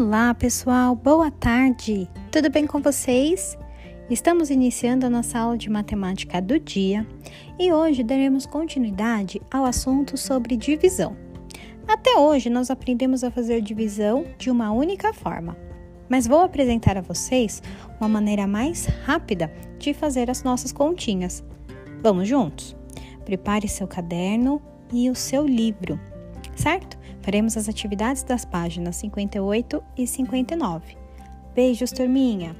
Olá, pessoal, boa tarde! Tudo bem com vocês? Estamos iniciando a nossa aula de matemática do dia e hoje daremos continuidade ao assunto sobre divisão. Até hoje nós aprendemos a fazer divisão de uma única forma, mas vou apresentar a vocês uma maneira mais rápida de fazer as nossas continhas. Vamos juntos? Prepare seu caderno e o seu livro, certo? Faremos as atividades das páginas 58 e 59. Beijos, turminha!